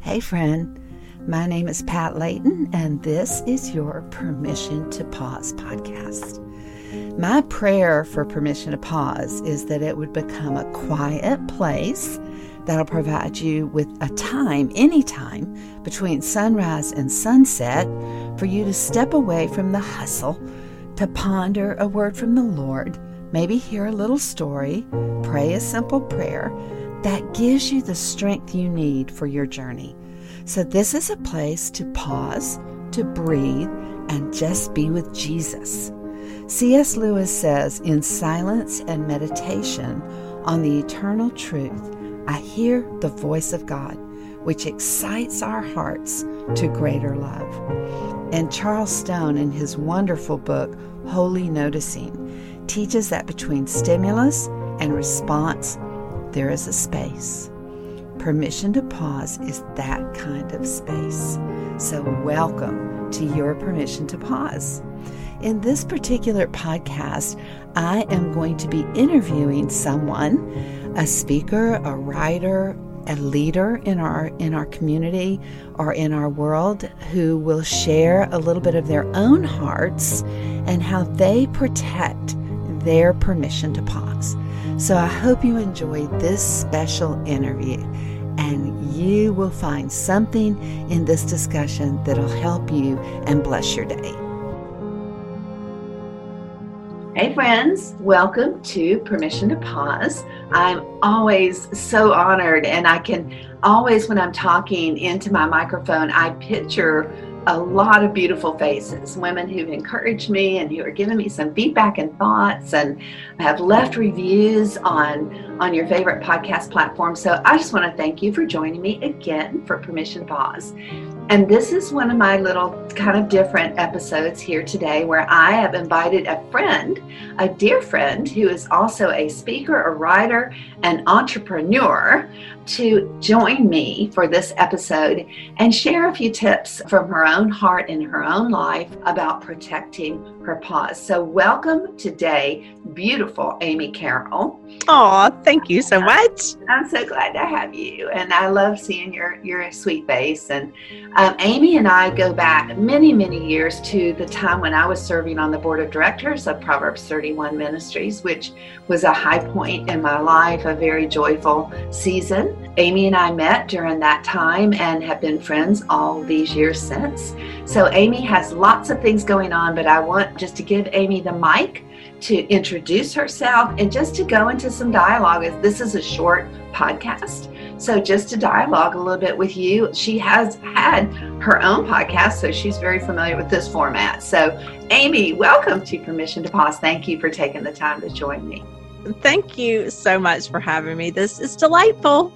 Hey, friend. My name is Pat Layton, and this is your Permission to Pause podcast. My prayer for permission to pause is that it would become a quiet place that'll provide you with a time, any time, between sunrise and sunset for you to step away from the hustle, to ponder a word from the Lord, maybe hear a little story, pray a simple prayer that gives you the strength you need for your journey. So, this is a place to pause, to breathe, and just be with Jesus. C.S. Lewis says, In silence and meditation on the eternal truth, I hear the voice of God, which excites our hearts to greater love. And Charles Stone, in his wonderful book, Holy Noticing, teaches that between stimulus and response, there is a space. Permission to pause is that kind of space. So, welcome to your permission to pause. In this particular podcast, I am going to be interviewing someone, a speaker, a writer, a leader in our in our community or in our world who will share a little bit of their own hearts and how they protect their permission to pause. So I hope you enjoyed this special interview and you will find something in this discussion that'll help you and bless your day. Hey, friends, welcome to Permission to Pause. I'm always so honored, and I can always, when I'm talking into my microphone, I picture a lot of beautiful faces, women who've encouraged me and who are giving me some feedback and thoughts and have left reviews on on your favorite podcast platform. So I just want to thank you for joining me again for Permission Pause. And this is one of my little kind of different episodes here today where I have invited a friend, a dear friend who is also a speaker, a writer, an entrepreneur to join me for this episode and share a few tips from her own heart and her own life about protecting her pause. So, welcome today, beautiful Amy Carroll. Oh, thank you so much. I'm so glad to have you, and I love seeing your your sweet face. And um, Amy and I go back many, many years to the time when I was serving on the board of directors of Proverbs 31 Ministries, which was a high point in my life, a very joyful season. Amy and I met during that time and have been friends all these years since. So, Amy has lots of things going on, but I want just to give Amy the mic to introduce herself and just to go into some dialogue. As This is a short podcast. So, just to dialogue a little bit with you, she has had her own podcast, so she's very familiar with this format. So, Amy, welcome to Permission to Pause. Thank you for taking the time to join me. Thank you so much for having me. This is delightful.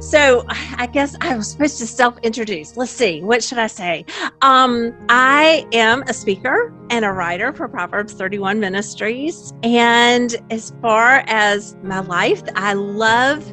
So I guess I was supposed to self-introduce. Let's see, what should I say? Um, I am a speaker and a writer for Proverbs 31 Ministries. And as far as my life, I love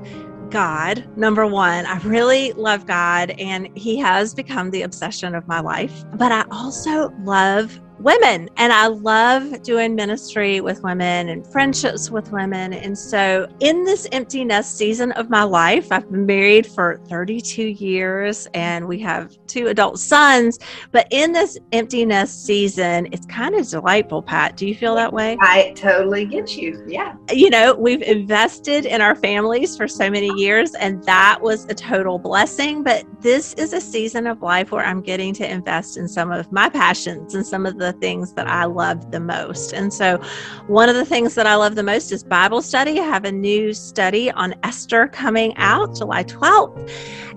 God, number one. I really love God, and He has become the obsession of my life. But I also love women. And I love doing ministry with women and friendships with women. And so, in this empty nest season of my life, I've been married for 32 years and we have two adult sons. But in this empty nest season, it's kind of delightful, Pat. Do you feel that way? I totally get you. Yeah. You know, we've invested in our families for so many years, and that was a total blessing. But this is a season of life where I'm getting to invest in some of my passions and some of the things that I love the most. And so, one of the things that I love the most is Bible study. I have a new study on Esther coming out July 12th.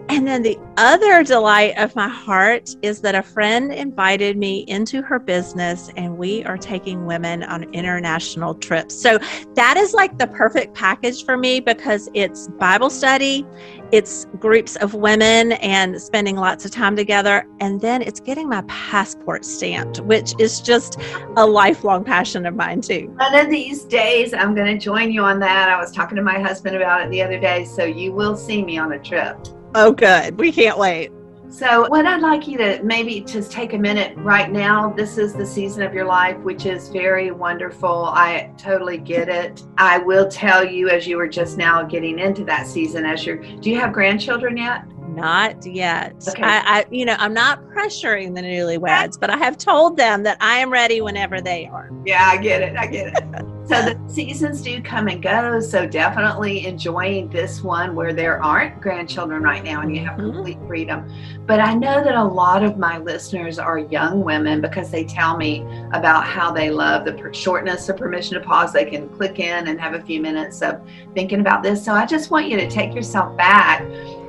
And then the other delight of my heart is that a friend invited me into her business and we are taking women on international trips. So that is like the perfect package for me because it's Bible study, it's groups of women and spending lots of time together. And then it's getting my passport stamped, which is just a lifelong passion of mine, too. One of these days, I'm going to join you on that. I was talking to my husband about it the other day. So you will see me on a trip. Oh, good. We can't wait. So, what I'd like you to maybe just take a minute right now. This is the season of your life, which is very wonderful. I totally get it. I will tell you, as you were just now getting into that season, as you're, do you have grandchildren yet? Not yet. Okay. I, I, you know, I'm not pressuring the newlyweds, but I have told them that I am ready whenever they are. Yeah, I get it. I get it. so the seasons do come and go. So definitely enjoying this one where there aren't grandchildren right now and you have mm-hmm. complete freedom. But I know that a lot of my listeners are young women because they tell me about how they love the shortness of permission to pause. They can click in and have a few minutes of thinking about this. So I just want you to take yourself back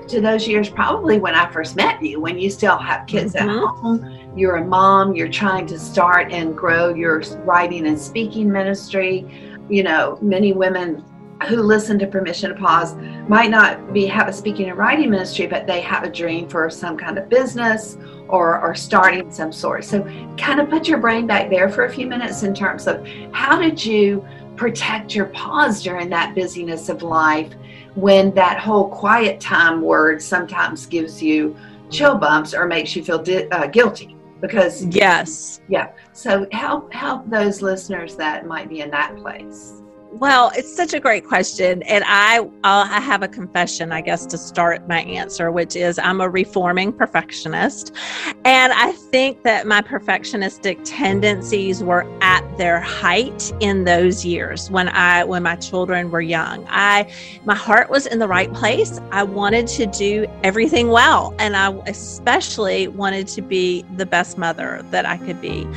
to those years probably when I first met you, when you still have kids mm-hmm. at home, you're a mom, you're trying to start and grow your writing and speaking ministry. You know, many women who listen to Permission to Pause might not be have a speaking and writing ministry, but they have a dream for some kind of business or, or starting some sort. So kind of put your brain back there for a few minutes in terms of how did you protect your pause during that busyness of life when that whole quiet time word sometimes gives you chill bumps or makes you feel di- uh, guilty because yes. Yeah. So help help those listeners that might be in that place well, it's such a great question. And I, I'll, I have a confession, I guess, to start my answer, which is I'm a reforming perfectionist. And I think that my perfectionistic tendencies were at their height in those years when I, when my children were young. I, my heart was in the right place. I wanted to do everything well. And I especially wanted to be the best mother that I could be.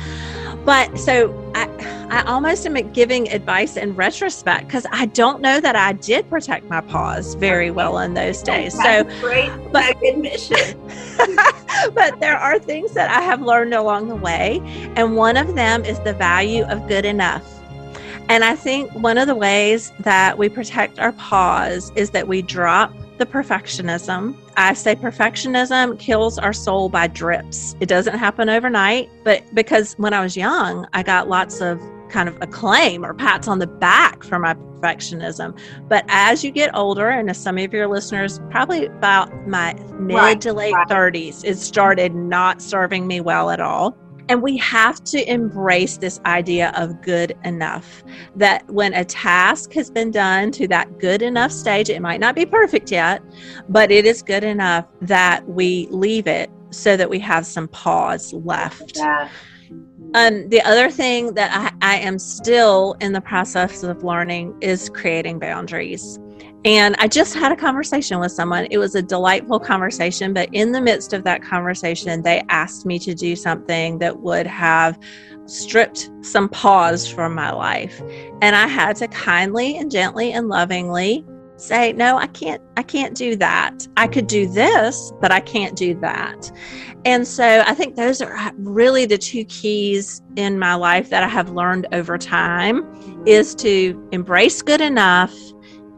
But so I, almost am giving advice in retrospect because I don't know that I did protect my pause very well in those oh, days. so great but, admission. but there are things that I have learned along the way, and one of them is the value of good enough. And I think one of the ways that we protect our pause is that we drop the perfectionism. I say perfectionism kills our soul by drips. It doesn't happen overnight, but because when I was young, I got lots of kind of acclaim or pats on the back for my perfectionism. But as you get older, and as some of your listeners, probably about my mid right, to late right. 30s, it started not serving me well at all. And we have to embrace this idea of good enough. That when a task has been done to that good enough stage, it might not be perfect yet, but it is good enough that we leave it so that we have some pause left. Yeah. Um, the other thing that I, I am still in the process of learning is creating boundaries. And I just had a conversation with someone. It was a delightful conversation, but in the midst of that conversation, they asked me to do something that would have stripped some pause from my life. And I had to kindly and gently and lovingly say, "No, I can't I can't do that. I could do this, but I can't do that." And so I think those are uh, really the two keys in my life that I have learned over time is to embrace good enough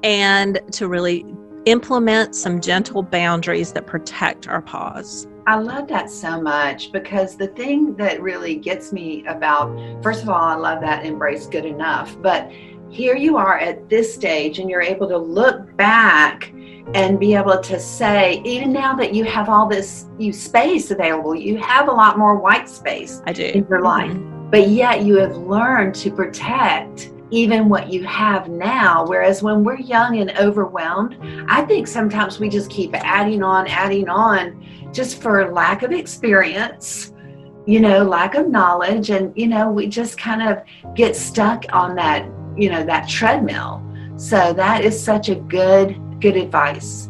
and to really implement some gentle boundaries that protect our pause. I love that so much because the thing that really gets me about, first of all, I love that embrace good enough, but here you are at this stage and you're able to look back and be able to say even now that you have all this you space available you have a lot more white space I do. in your life mm-hmm. but yet you have learned to protect even what you have now. Whereas when we're young and overwhelmed, I think sometimes we just keep adding on, adding on just for lack of experience, you know, lack of knowledge. And, you know, we just kind of get stuck on that, you know, that treadmill. So that is such a good, good advice.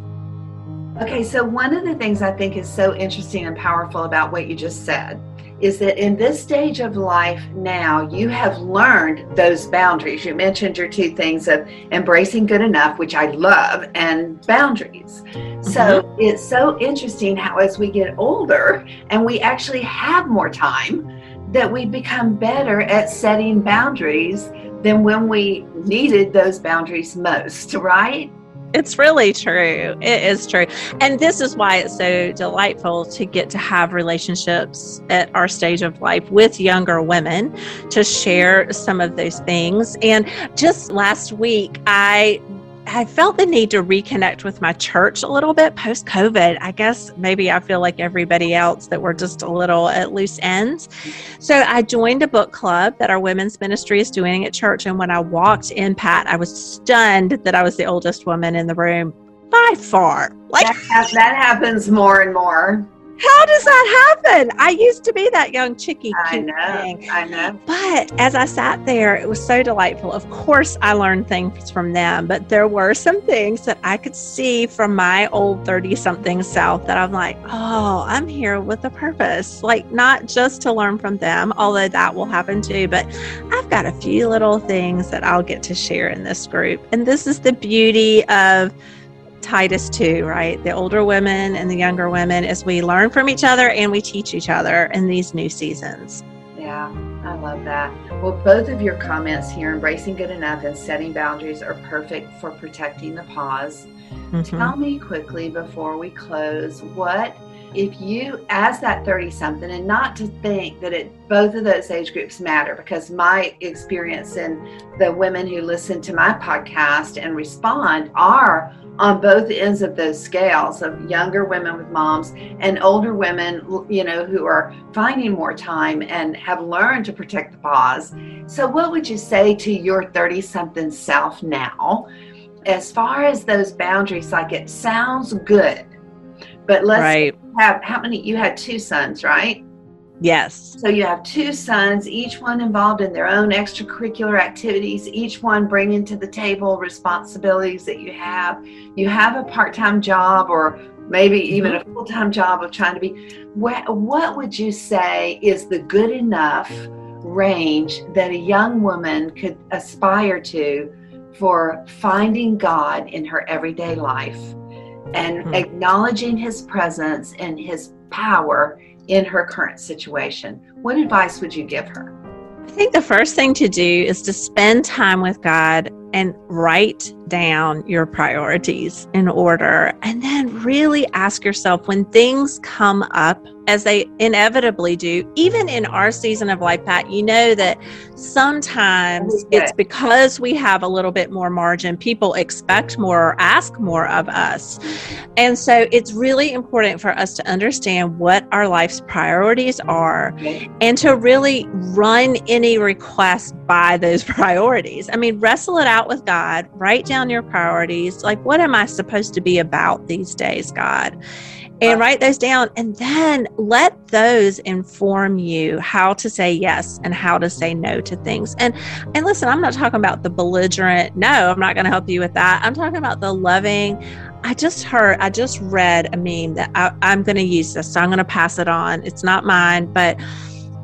Okay, so one of the things I think is so interesting and powerful about what you just said is that in this stage of life now, you have learned those boundaries. You mentioned your two things of embracing good enough, which I love, and boundaries. Mm-hmm. So it's so interesting how, as we get older and we actually have more time, that we become better at setting boundaries than when we needed those boundaries most, right? It's really true. It is true. And this is why it's so delightful to get to have relationships at our stage of life with younger women to share some of those things. And just last week, I I felt the need to reconnect with my church a little bit post COVID. I guess maybe I feel like everybody else that we're just a little at loose ends. So I joined a book club that our women's ministry is doing at church. And when I walked in, Pat, I was stunned that I was the oldest woman in the room by far. Like that, that happens more and more. How does that happen? I used to be that young chickie. I know. Thing. I know. But as I sat there, it was so delightful. Of course, I learned things from them, but there were some things that I could see from my old 30 something self that I'm like, oh, I'm here with a purpose. Like, not just to learn from them, although that will happen too, but I've got a few little things that I'll get to share in this group. And this is the beauty of Titus 2, right? The older women and the younger women as we learn from each other and we teach each other in these new seasons. Yeah, I love that. Well, both of your comments here, embracing good enough and setting boundaries, are perfect for protecting the pause. Mm-hmm. Tell me quickly before we close what if you as that 30 something and not to think that it both of those age groups matter because my experience and the women who listen to my podcast and respond are on both ends of those scales of younger women with moms and older women you know who are finding more time and have learned to protect the pause so what would you say to your 30 something self now? As far as those boundaries like it sounds good but let's right. have how many you had two sons right Yes. So you have two sons, each one involved in their own extracurricular activities, each one bringing to the table responsibilities that you have. You have a part time job or maybe even mm-hmm. a full time job of trying to be. What, what would you say is the good enough range that a young woman could aspire to for finding God in her everyday life and mm-hmm. acknowledging His presence and His power in her current situation. What advice would you give her? I think the first thing to do is to spend time with God and write down your priorities in order. And then really ask yourself when things come up as they inevitably do, even in our season of life, Pat, you know that sometimes it's because we have a little bit more margin, people expect more or ask more of us. And so it's really important for us to understand what our life's priorities are and to really run any request by those priorities. I mean, wrestle it out with God, write down your priorities. Like, what am I supposed to be about these days, God? and write those down and then let those inform you how to say yes and how to say no to things and and listen i'm not talking about the belligerent no i'm not going to help you with that i'm talking about the loving i just heard i just read a meme that I, i'm going to use this so i'm going to pass it on it's not mine but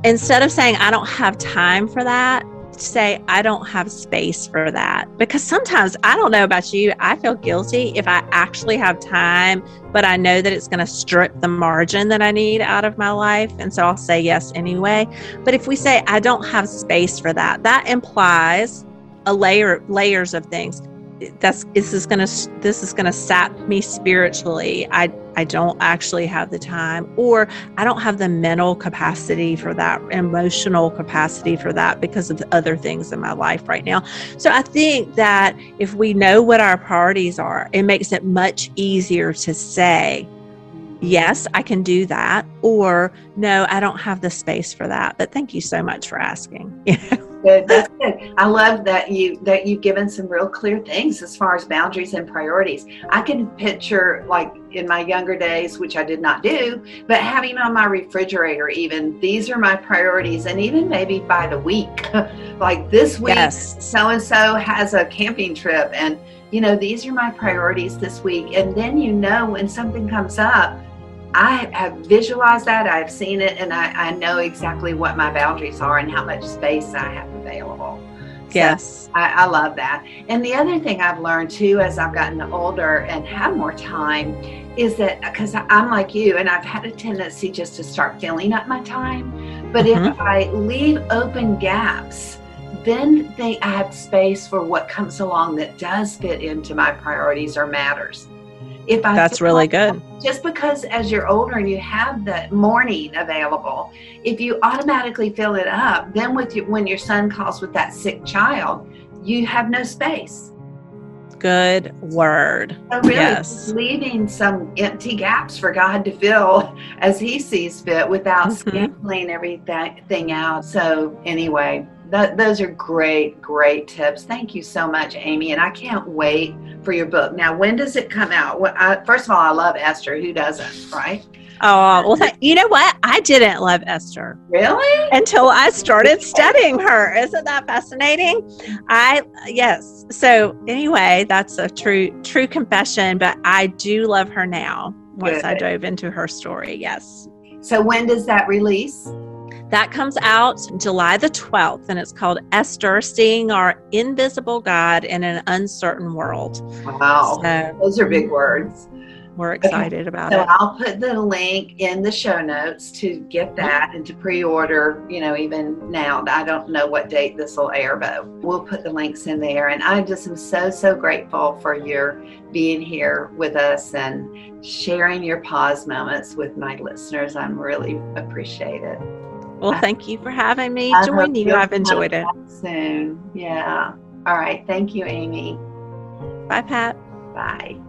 instead of saying i don't have time for that say I don't have space for that because sometimes I don't know about you, I feel guilty if I actually have time, but I know that it's going to strip the margin that I need out of my life. And so I'll say yes anyway. But if we say I don't have space for that, that implies a layer layers of things that's this is gonna this is gonna sap me spiritually i i don't actually have the time or i don't have the mental capacity for that emotional capacity for that because of the other things in my life right now. So i think that if we know what our priorities are it makes it much easier to say yes i can do that or no i don't have the space for that. But thank you so much for asking good. That's good. I love that you that you've given some real clear things as far as boundaries and priorities. I can picture like in my younger days, which I did not do, but having on my refrigerator even these are my priorities, and even maybe by the week, like this week, so and so has a camping trip, and you know these are my priorities this week, and then you know when something comes up I have visualized that, I've seen it, and I, I know exactly what my boundaries are and how much space I have available. So yes. I, I, love that. And the other thing I've learned too as I've gotten older and have more time is that because I'm like you and I've had a tendency just to start filling up my time. But mm-hmm. if I leave open gaps, then they add space for what comes along that does fit into my priorities or matters if I that's really good. Just because as you're older and you have the morning available, if you automatically fill it up, then with you, when your son calls with that sick child, you have no space. good word. So really, Yes. leaving some empty gaps for God to fill as He sees fit without Mhm. sampling everything out. So anyway, th- those are great, great tips. Thank you so much, Amy, and I can't wait for your book. Now, when does it come out? What, I, first of all, I love Esther. Who doesn't, right? Oh, well, you know what? I didn't love Esther Really? until I started studying her. Isn't that fascinating? I, yes. So, anyway, that's a true, true confession, but I do love her now once I dove into her story. Yes. So when does that release? That comes out July the 12th, and it's called Esther Seeing Our Invisible God in an Uncertain World. Wow, So, those are big words. we're excited about So it. I'll put the link in the show notes to get mm-hmm. that and to pre-order, you know, even now. I don't know what date this will air, but we'll put the links in there. And I just am so, so grateful for your being here with us and sharing your pause moments with my listeners. I'm really appreciate it. Well, thank you for having me I join you. I've enjoyed it. Soon. Yeah. All right. Thank you, Amy. Bye, Pat. Bye.